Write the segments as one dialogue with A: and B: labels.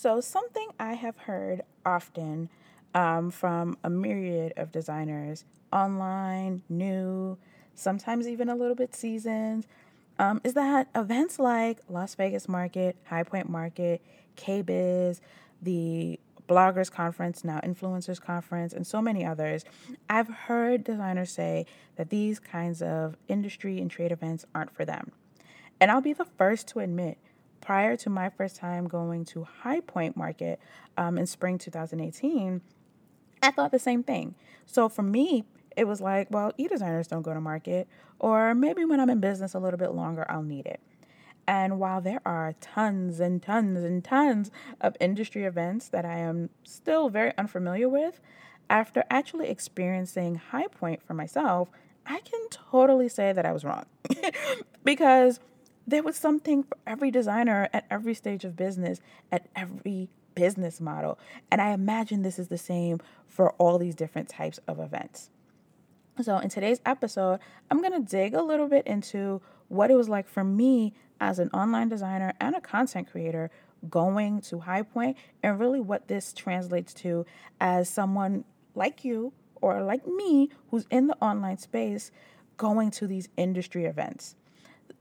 A: So, something I have heard often um, from a myriad of designers, online, new, sometimes even a little bit seasoned, um, is that events like Las Vegas Market, High Point Market, KBIS, the Bloggers Conference, now Influencers Conference, and so many others, I've heard designers say that these kinds of industry and trade events aren't for them. And I'll be the first to admit, prior to my first time going to High Point Market um, in spring 2018, I thought the same thing. So for me, it was like, well, e designers don't go to market, or maybe when I'm in business a little bit longer, I'll need it. And while there are tons and tons and tons of industry events that I am still very unfamiliar with, after actually experiencing High Point for myself, I can totally say that I was wrong. because there was something for every designer at every stage of business, at every business model. And I imagine this is the same for all these different types of events. So, in today's episode, I'm going to dig a little bit into what it was like for me as an online designer and a content creator going to High Point and really what this translates to as someone like you or like me who's in the online space going to these industry events.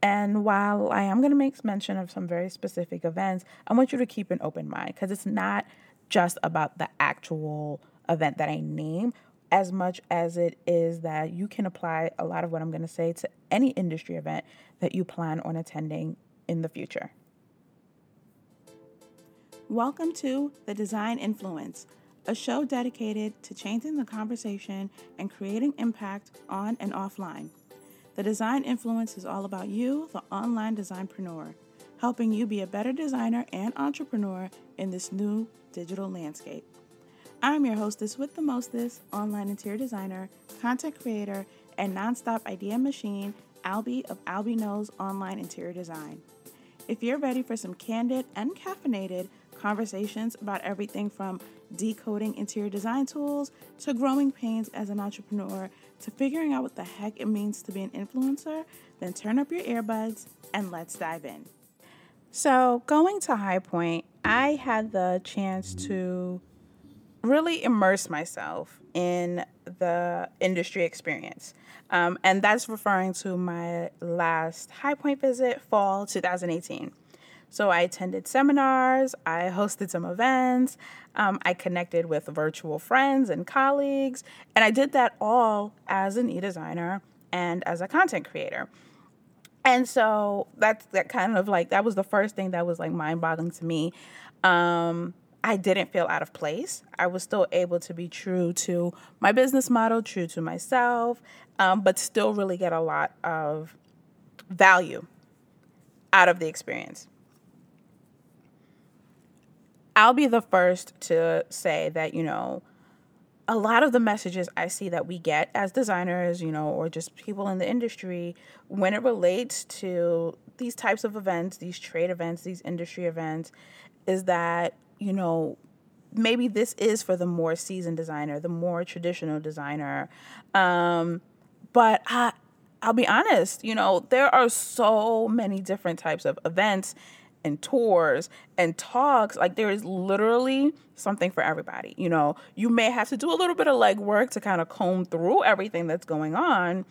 A: And while I am going to make mention of some very specific events, I want you to keep an open mind because it's not just about the actual event that I name, as much as it is that you can apply a lot of what I'm going to say to any industry event that you plan on attending in the future. Welcome to The Design Influence, a show dedicated to changing the conversation and creating impact on and offline. The Design Influence is all about you, the online designpreneur, helping you be a better designer and entrepreneur in this new digital landscape. I'm your hostess with the mostest, online interior designer, content creator, and nonstop idea machine, Albie of Albie Knows Online Interior Design. If you're ready for some candid and caffeinated conversations about everything from decoding interior design tools to growing pains as an entrepreneur to figuring out what the heck it means to be an influencer, then turn up your earbuds and let's dive in. So, going to High Point, I had the chance to really immerse myself in the industry experience. Um, and that's referring to my last High Point visit, fall 2018. So I attended seminars, I hosted some events, um, I connected with virtual friends and colleagues, and I did that all as an e designer and as a content creator. And so that's that kind of like that was the first thing that was like mind boggling to me. Um, I didn't feel out of place. I was still able to be true to my business model, true to myself, um, but still really get a lot of value out of the experience. I'll be the first to say that, you know, a lot of the messages I see that we get as designers, you know, or just people in the industry, when it relates to these types of events, these trade events, these industry events, is that you know, maybe this is for the more seasoned designer, the more traditional designer. Um, but I, I'll be honest, you know, there are so many different types of events and tours and talks. Like there is literally something for everybody. You know, you may have to do a little bit of legwork to kind of comb through everything that's going on.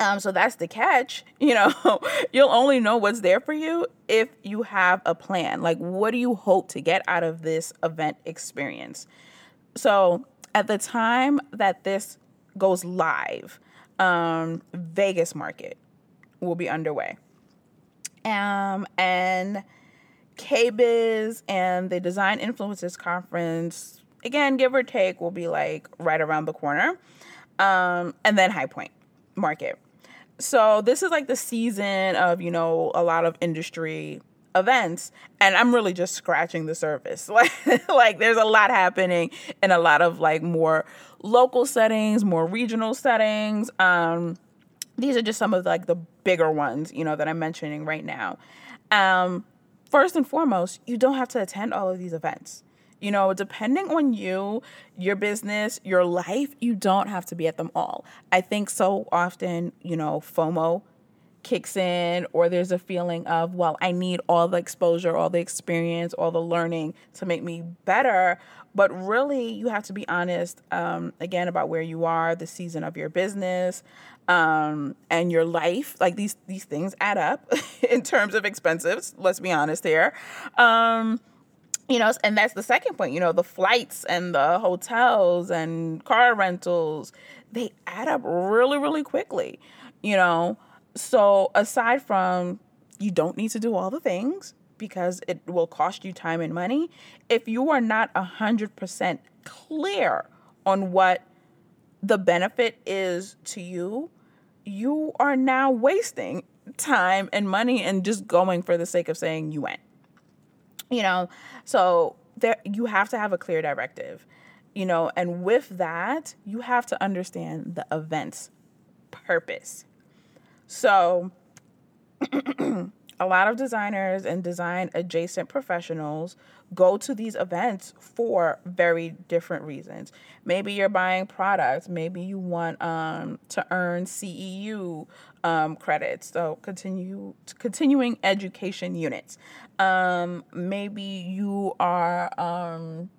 A: Um, so that's the catch. You know, you'll only know what's there for you if you have a plan. Like, what do you hope to get out of this event experience? So, at the time that this goes live, um, Vegas market will be underway. Um, and KBIS and the Design Influencers Conference, again, give or take, will be like right around the corner. Um, and then High Point market. So this is like the season of you know a lot of industry events and i'm really just scratching the surface. Like like there's a lot happening in a lot of like more local settings more regional settings. Um these are just some of like the bigger ones you know that i'm mentioning right now um first and foremost you don't have to attend all of these events you know, depending on you, your business, your life, you don't have to be at them all. I think so often, you know, FOMO kicks in or there's a feeling of well i need all the exposure all the experience all the learning to make me better. But really you have to be honest um, again about where you are the season of your business um, and your life. Like these these things add up in terms of expenses let's be honest here. Um, you know and that's the second point you know the flights and the hotels and car rentals they add up really really quickly you know so, aside from you don't need to do all the things because it will cost you time and money, if you are not 100% clear on what the benefit is to you, you are now wasting time and money and just going for the sake of saying you went. You know, so there you have to have a clear directive. You know, and with that, you have to understand the event's purpose. So, a lot of designers and design adjacent professionals go to these events for very different reasons. Maybe you're buying products, maybe you want um, to earn CEU um, credits, so continue continuing education units. Um, maybe you are um,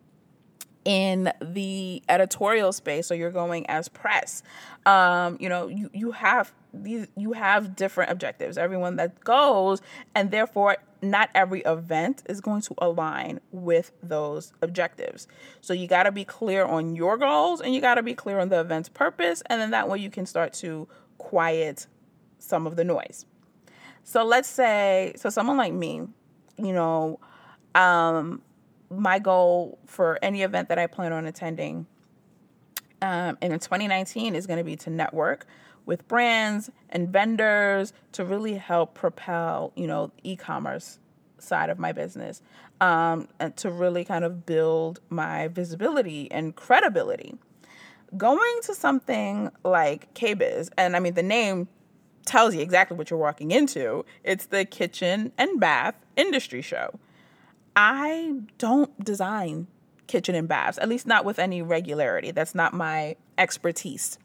A: in the editorial space, so you're going as press. Um, you know, you, you have these you have different objectives. Everyone that goes and therefore not every event is going to align with those objectives. So you got to be clear on your goals and you got to be clear on the event's purpose and then that way you can start to quiet some of the noise. So let's say so someone like me you know um my goal for any event that i plan on attending um, and in 2019 is going to be to network with brands and vendors to really help propel, you know, e-commerce side of my business, um, and to really kind of build my visibility and credibility. Going to something like KBIS, and I mean the name tells you exactly what you're walking into. It's the kitchen and bath industry show. I don't design kitchen and baths, at least not with any regularity. That's not my expertise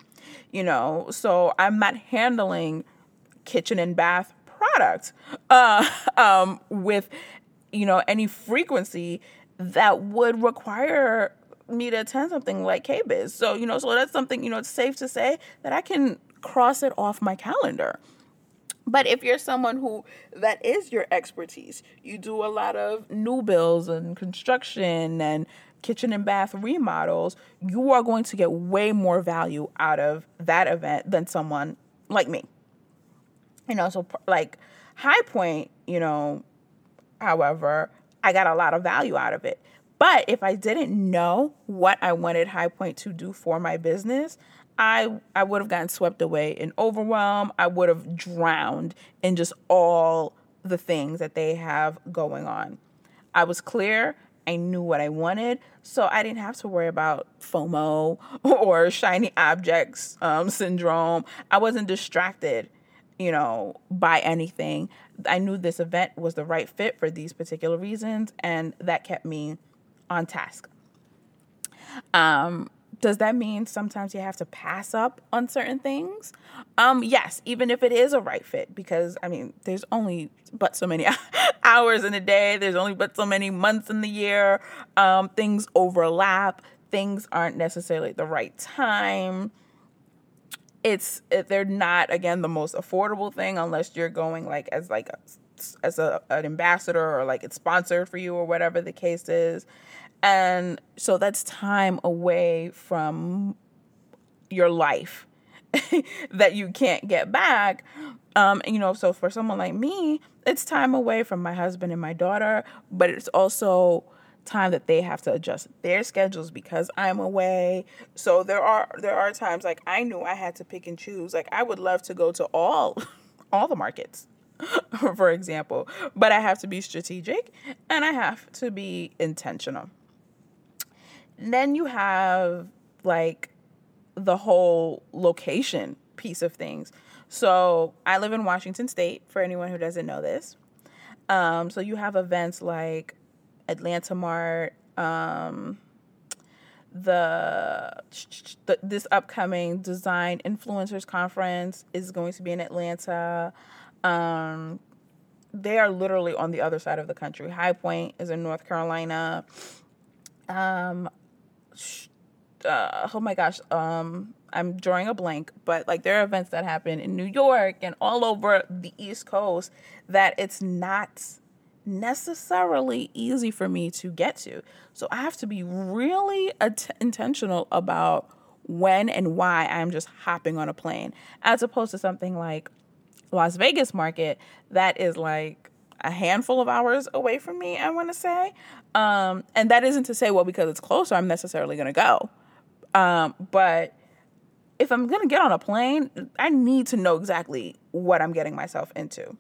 A: you know, so I'm not handling kitchen and bath products uh, um, with, you know, any frequency that would require me to attend something like KBIS. So, you know, so that's something, you know, it's safe to say that I can cross it off my calendar. But if you're someone who that is your expertise, you do a lot of new builds and construction and kitchen and bath remodels, you are going to get way more value out of that event than someone like me. You know, so like High Point, you know, however, I got a lot of value out of it. But if I didn't know what I wanted High Point to do for my business, I I would have gotten swept away in overwhelm. I would have drowned in just all the things that they have going on. I was clear I knew what I wanted, so I didn't have to worry about FOMO or shiny objects um, syndrome. I wasn't distracted, you know, by anything. I knew this event was the right fit for these particular reasons, and that kept me on task. Um, does that mean sometimes you have to pass up on certain things? Um, yes, even if it is a right fit, because I mean, there's only but so many hours in a day, there's only but so many months in the year. Um, things overlap, things aren't necessarily the right time. It's they're not again the most affordable thing unless you're going like as like a, as a, an ambassador or like it's sponsored for you or whatever the case is and so that's time away from your life that you can't get back. Um, you know, so for someone like me, it's time away from my husband and my daughter, but it's also time that they have to adjust their schedules because I'm away. So there are there are times like I knew I had to pick and choose. Like I would love to go to all all the markets. for example, but I have to be strategic and I have to be intentional then you have like the whole location piece of things. So I live in Washington State, for anyone who doesn't know this. Um, so you have events like Atlanta Mart, um, the, the, this upcoming Design Influencers Conference is going to be in Atlanta. Um, they are literally on the other side of the country. High Point is in North Carolina. Um, uh, oh my gosh, um, I'm drawing a blank, but like there are events that happen in New York and all over the East Coast that it's not necessarily easy for me to get to. So I have to be really at- intentional about when and why I'm just hopping on a plane, as opposed to something like Las Vegas market that is like a handful of hours away from me, I want to say. Um, and that isn't to say, well, because it's closer, I'm necessarily going to go. Um, but if I'm going to get on a plane, I need to know exactly what I'm getting myself into.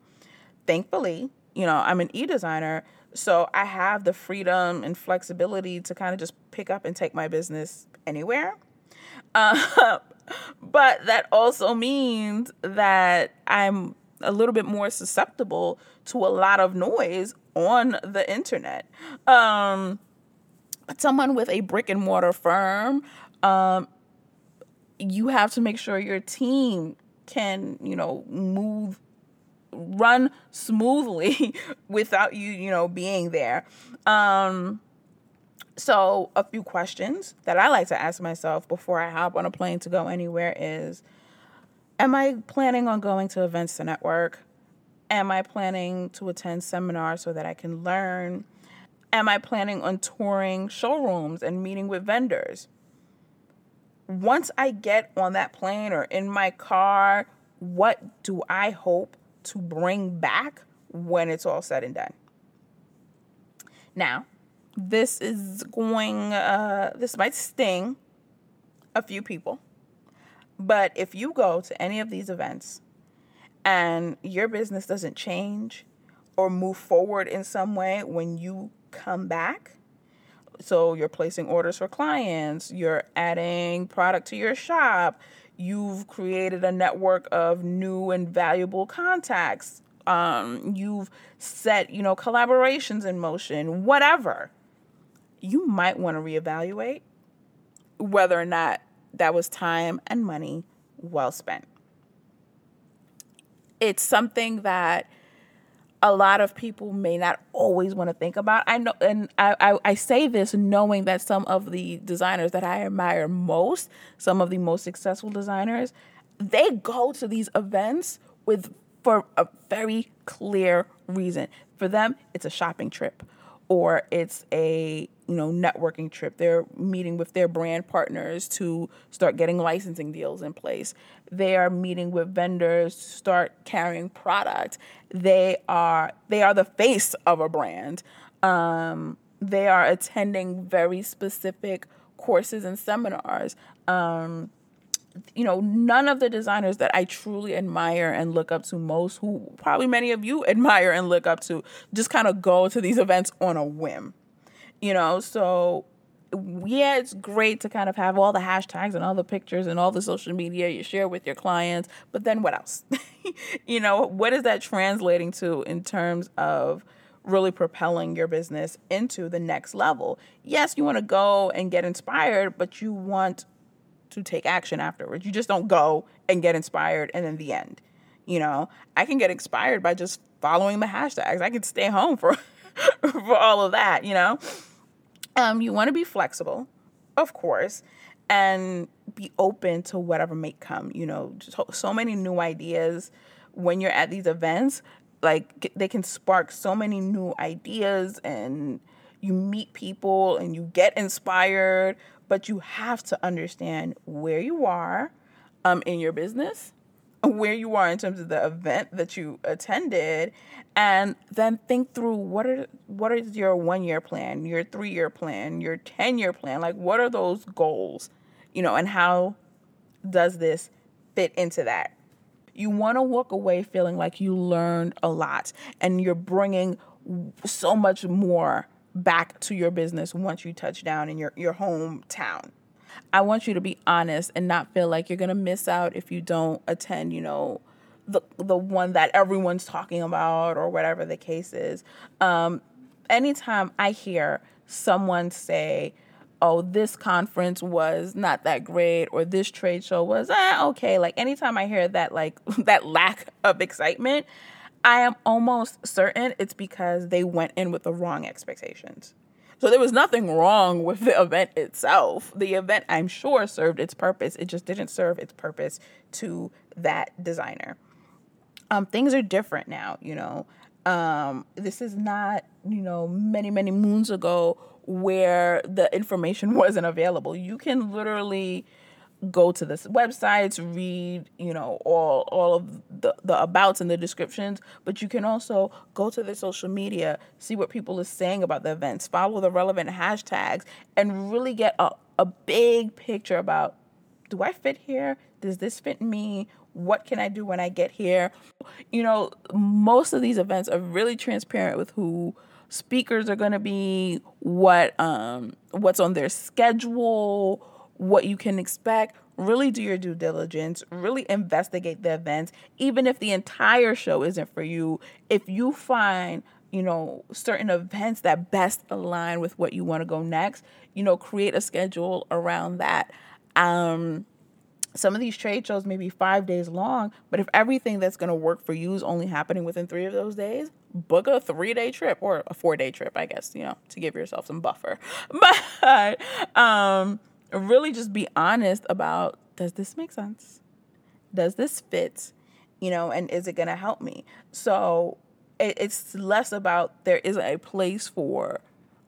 A: Thankfully, you know, I'm an e designer, so I have the freedom and flexibility to kind of just pick up and take my business anywhere. Uh, but that also means that I'm a little bit more susceptible to a lot of noise on the internet. Um, someone with a brick and mortar firm, um, you have to make sure your team can, you know, move, run smoothly without you, you know, being there. Um, so, a few questions that I like to ask myself before I hop on a plane to go anywhere is Am I planning on going to events to network? Am I planning to attend seminars so that I can learn? Am I planning on touring showrooms and meeting with vendors? Once I get on that plane or in my car, what do I hope to bring back when it's all said and done? Now, this is going, uh, this might sting a few people. But if you go to any of these events and your business doesn't change or move forward in some way when you come back, so you're placing orders for clients, you're adding product to your shop, you've created a network of new and valuable contacts, um, you've set, you know, collaborations in motion, whatever you might want to reevaluate whether or not that was time and money well spent. It's something that a lot of people may not always want to think about. I know, and I, I, I, say this knowing that some of the designers that I admire most, some of the most successful designers, they go to these events with for a very clear reason. For them, it's a shopping trip or it's a you know networking trip. They're meeting with their brand partners to start getting licensing deals in place. They are meeting with vendors to start carrying product. They are they are the face of a brand. Um, they are attending very specific courses and seminars. Um, you know, none of the designers that I truly admire and look up to most, who probably many of you admire and look up to, just kind of go to these events on a whim. You know, so yeah, it's great to kind of have all the hashtags and all the pictures and all the social media you share with your clients, but then what else? you know, what is that translating to in terms of really propelling your business into the next level? Yes, you want to go and get inspired, but you want to take action afterwards. You just don't go and get inspired and then the end. You know, I can get inspired by just following the hashtags. I can stay home for for all of that, you know. Um you want to be flexible, of course, and be open to whatever may come, you know. So, so many new ideas when you're at these events, like they can spark so many new ideas and you meet people and you get inspired but you have to understand where you are um, in your business, where you are in terms of the event that you attended, and then think through what are what is your one year plan, your three year plan, your ten year plan. Like, what are those goals, you know, and how does this fit into that? You want to walk away feeling like you learned a lot and you're bringing so much more back to your business once you touch down in your, your hometown. I want you to be honest and not feel like you're to miss out if you don't attend, you know, the the one that everyone's talking about or whatever the case is. Um, anytime I hear someone say, oh, this conference was not that great or this trade show was eh, okay. Like anytime I hear that, like that lack of excitement, I am almost certain it's because they went in with the wrong expectations. So there was nothing wrong with the event itself. The event, I'm sure, served its purpose. It just didn't serve its purpose to that designer. Um, things are different now, you know. Um, this is not, you know, many, many moons ago where the information wasn't available. You can literally go to this websites, read, you know, all all of the, the abouts and the descriptions, but you can also go to the social media, see what people are saying about the events, follow the relevant hashtags, and really get a, a big picture about do I fit here? Does this fit me? What can I do when I get here? You know, most of these events are really transparent with who speakers are going to be, what um what's on their schedule, what you can expect. Really do your due diligence, really investigate the events even if the entire show isn't for you. If you find you know, certain events that best align with what you want to go next, you know, create a schedule around that. Um, some of these trade shows may be five days long, but if everything that's going to work for you is only happening within three of those days, book a three day trip or a four day trip, I guess, you know, to give yourself some buffer. But um, really just be honest about does this make sense? Does this fit? You know, and is it going to help me? So it, it's less about there isn't a place for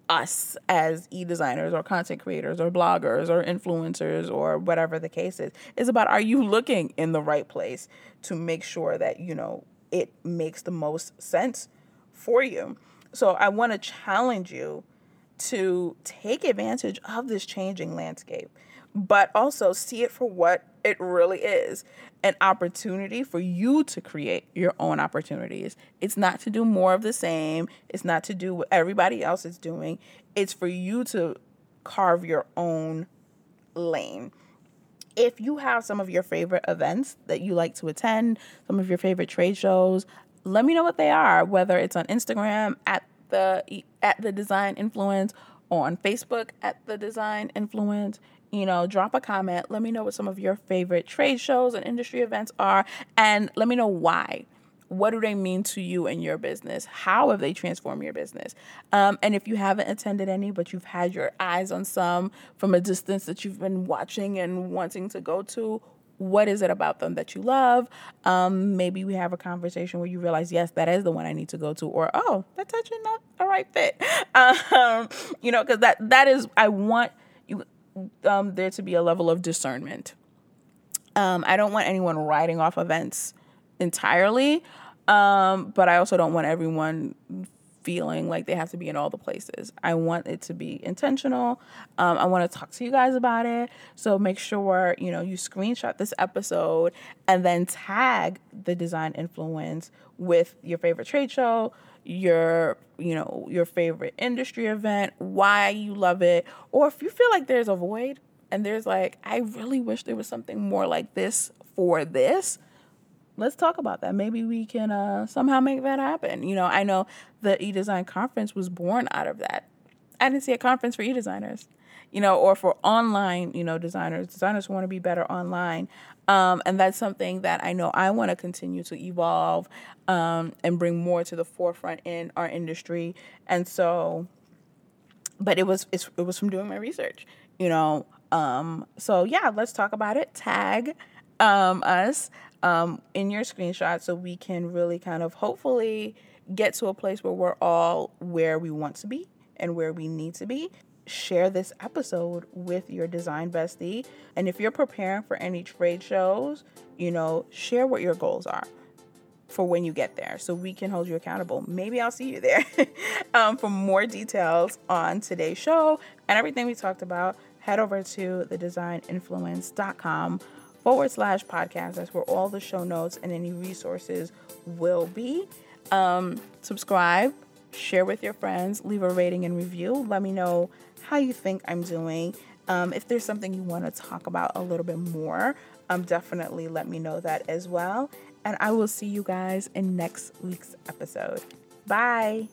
A: us as e-designers or content creators or bloggers or influencers or whatever the case is It's about are you looking in the right place to make sure that you know it makes the most sense for you so i want to challenge you to take advantage of this changing landscape but also see it for what it really is an opportunity for you to create your own opportunities. It's not to do more of the same, it's not to do what everybody else is doing. It's for you to carve your own lane. If you have some of your favorite events that you like to attend, some of your favorite trade shows, let me know what they are, whether it's on Instagram at the at the design influence on Facebook at the design influence you know, drop a comment. Let me know what some of your favorite trade shows and industry events are, and let me know why. What do they mean to you and your business? How have they transformed your business? Um, and if you haven't attended any, but you've had your eyes on some from a distance that you've been watching and wanting to go to, what is it about them that you love? Um, maybe we have a conversation where you realize, yes, that is the one I need to go to, or oh, that's actually not a right fit. Um, you know, because that that is I want um, there to be a level of discernment. Um, I don't want anyone writing off events entirely, um, but I also don't want everyone feeling like they have to be in all the places. I want it to be intentional. Um, I want to talk to you guys about it. So make sure you know you screenshot this episode and then tag the design influence with your favorite trade show, your you know your favorite industry event why you love it or if you feel like there's a void and there's like i really wish there was something more like this for this let's talk about that maybe we can uh, somehow make that happen you know i know the e-design conference was born out of that i didn't see a conference for e-designers you know or for online you know designers designers want to be better online um, and that's something that I know I want to continue to evolve um, and bring more to the forefront in our industry. And so, but it was it was from doing my research, you know. Um, so yeah, let's talk about it. Tag um, us um, in your screenshot so we can really kind of hopefully get to a place where we're all where we want to be and where we need to be share this episode with your design bestie. And if you're preparing for any trade shows, you know, share what your goals are for when you get there so we can hold you accountable. Maybe I'll see you there. um, for more details on today's show and everything we talked about, head over to thedesigninfluence.com forward slash podcast. That's where all the show notes and any resources will be. Um, subscribe, share with your friends, leave a rating and review. Let me know how you think I'm doing. Um, if there's something you want to talk about a little bit more, um, definitely let me know that as well. And I will see you guys in next week's episode. Bye.